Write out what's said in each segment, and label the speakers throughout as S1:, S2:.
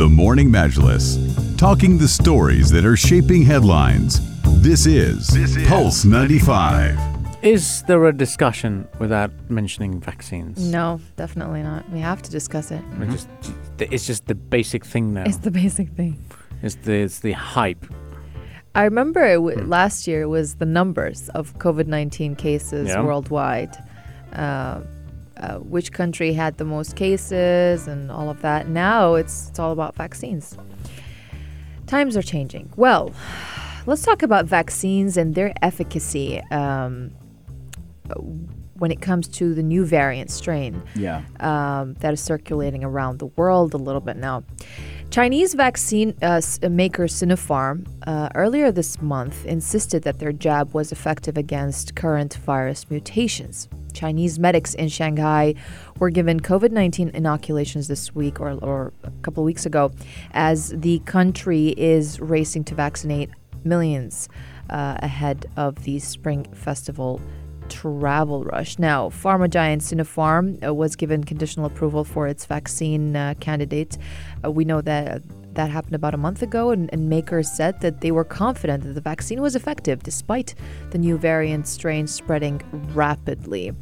S1: The Morning Majlis, talking the stories that are shaping headlines. This is, this is Pulse 95.
S2: Is there a discussion without mentioning vaccines?
S3: No, definitely not. We have to discuss it.
S2: It's just, it's just the basic thing now.
S3: It's the basic thing.
S2: It's the, it's the hype.
S3: I remember it w- last year was the numbers of COVID 19 cases
S2: Yeah.
S3: worldwide. Uh, uh, which country had the most cases and all of that. Now it's, it's all about vaccines. Times are changing. Well, let's talk about vaccines and their efficacy um, when it comes to the new variant strain
S4: Yeah.
S3: um, that is circulating around the world a little bit now. Chinese vaccine uh, s- maker Sinopharm uh, earlier this month insisted that their jab was effective against current virus mutations. Chinese medics in Shanghai were given COVID 19 inoculations this week or, or a couple of weeks ago as the country is racing to vaccinate millions uh, ahead of the Spring Festival travel rush. Now, pharma giant Sinopharm uh, was given conditional approval for its vaccine uh, candidate. Uh, we know that that happened about a month ago, and, and makers said that they were confident that the vaccine was effective despite the new variant strain spreading rapidly.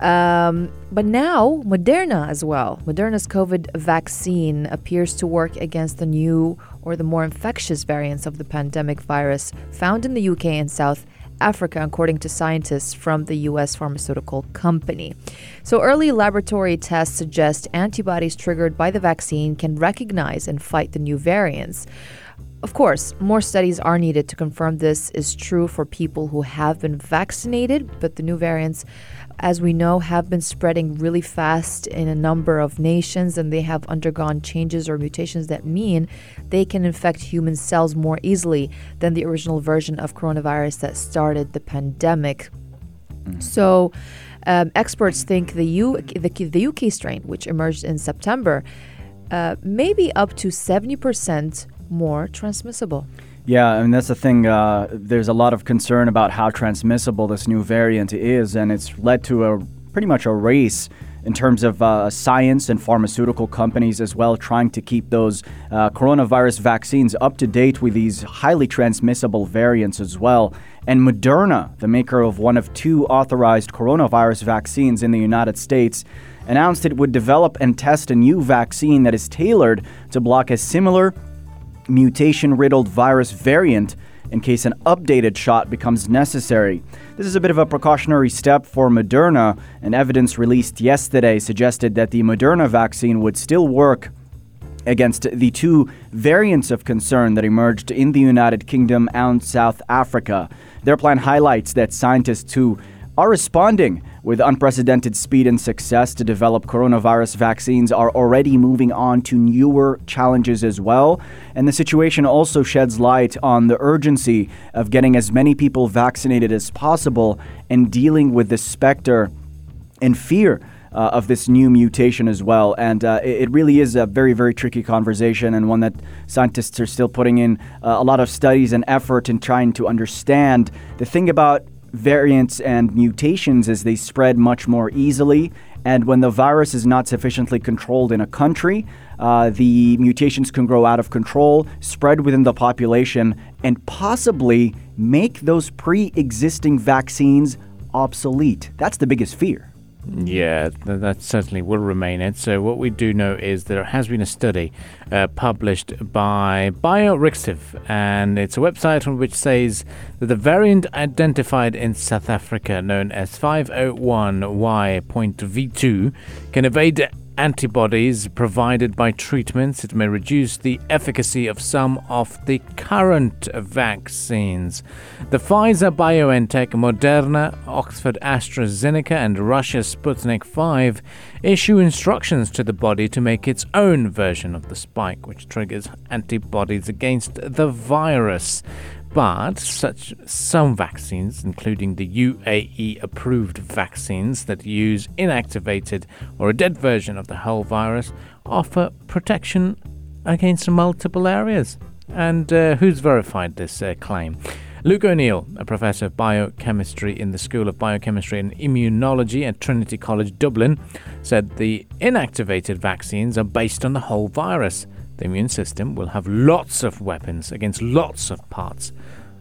S3: Um, but now, Moderna as well. Moderna's COVID vaccine appears to work against the new or the more infectious variants of the pandemic virus found in the UK and South Africa, according to scientists from the U.S. pharmaceutical company. So, early laboratory tests suggest antibodies triggered by the vaccine can recognize and fight the new variants. Of course, more studies are needed to confirm this is true for people who have been vaccinated, but the new variants, as we know, have been spreading really fast in a number of nations and they have undergone changes or mutations that mean they can infect human cells more easily than the original version of coronavirus that started the pandemic. So, um, experts think the, U- the, the UK strain, which emerged in September, uh, may be up to 70% more transmissible.
S4: Yeah, I mean that's the thing. Uh, there's a lot of concern about how transmissible this new variant is, and it's led to a pretty much a race in terms of uh, science and pharmaceutical companies as well, trying to keep those uh, coronavirus vaccines up to date with these highly transmissible variants as well. And Moderna, the maker of one of two authorized coronavirus vaccines in the United States, announced it would develop and test a new vaccine that is tailored to block a similar mutation riddled virus variant in case an updated shot becomes necessary. This is a bit of a precautionary step for Moderna, and evidence released yesterday suggested that the Moderna vaccine would still work against the two variants of concern that emerged in the United Kingdom and South Africa. Their plan highlights that scientists who are responding with unprecedented speed and success to develop coronavirus vaccines are already moving on to newer challenges as well. And the situation also sheds light on the urgency of getting as many people vaccinated as possible and dealing with the specter and fear uh, of this new mutation as well. And uh, it, it really is a very, very tricky conversation and one that scientists are still putting in uh, a lot of studies and effort in trying to understand. The thing about variants and mutations as they spread much more easily. And when the virus is not sufficiently controlled in a country, uh, the mutations can grow out of control, spread within the population, and possibly make those pre existing vaccines obsolete. That's the biggest fear.
S2: Yeah, th- that certainly will remain it. So, what we do know is there has been a study uh, published by bioRxiv, and it's a website on which says that the variant identified in South Africa, known as 501Y.V2, can evade antibodies provided by treatments. It may reduce the efficacy of some of the current vaccines. The Pfizer BioNTech, Moderna, Oxford AstraZeneca, and Russia Sputnik 5 issue instructions to the body to make its own version of the spike, which triggers antibodies against the virus. But such some vaccines, including the UAE approved vaccines that use inactivated or a dead version of the whole virus, offer protection against multiple areas. And uh, who's verified this uh, claim? Luke O'Neill, a professor of biochemistry in the School of Biochemistry and Immunology at Trinity College Dublin, said the inactivated vaccines are based on the whole virus. The immune system will have lots of weapons against lots of parts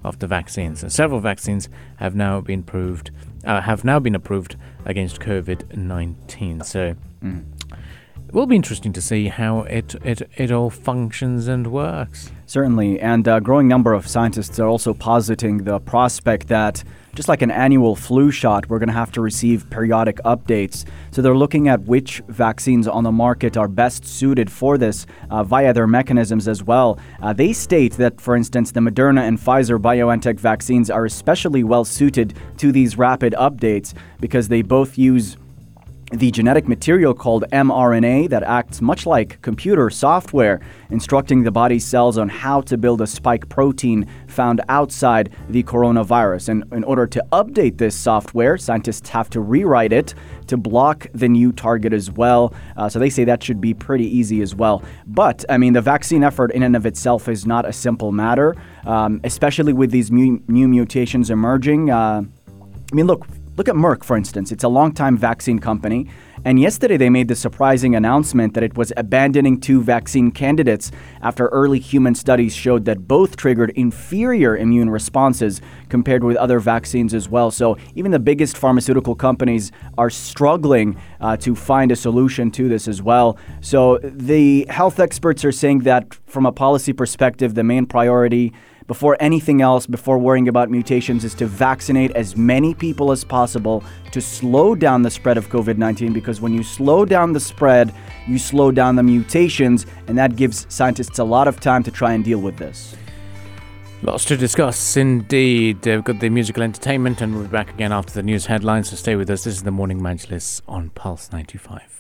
S2: of the vaccines. And several vaccines have now been proved uh, have now been approved against COVID nineteen. So. Mm. It will be interesting to see how it, it, it all functions and works.
S4: Certainly, and a growing number of scientists are also positing the prospect that just like an annual flu shot, we're going to have to receive periodic updates. So they're looking at which vaccines on the market are best suited for this uh, via their mechanisms as well. Uh, they state that, for instance, the Moderna and Pfizer BioNTech vaccines are especially well suited to these rapid updates because they both use the genetic material called mRNA that acts much like computer software, instructing the body's cells on how to build a spike protein found outside the coronavirus. And in order to update this software, scientists have to rewrite it to block the new target as well. Uh, so they say that should be pretty easy as well. But, I mean, the vaccine effort in and of itself is not a simple matter, um, especially with these mu- new mutations emerging. Uh, I mean, look, Look at Merck, for instance. It's a long-time vaccine company. And yesterday they made the surprising announcement that it was abandoning two vaccine candidates after early human studies showed that both triggered inferior immune responses compared with other vaccines as well. So even the biggest pharmaceutical companies are struggling uh, to find a solution to this as well. So the health experts are saying that from a policy perspective, the main priority before anything else, before worrying about mutations, is to vaccinate as many people as possible to slow down the spread of COVID 19 because when you slow down the spread, you slow down the mutations, and that gives scientists a lot of time to try and deal with this.
S2: Lots to discuss indeed. Uh, we've got the musical entertainment, and we'll be back again after the news headlines. So stay with us. This is the Morning Majlis on Pulse 95.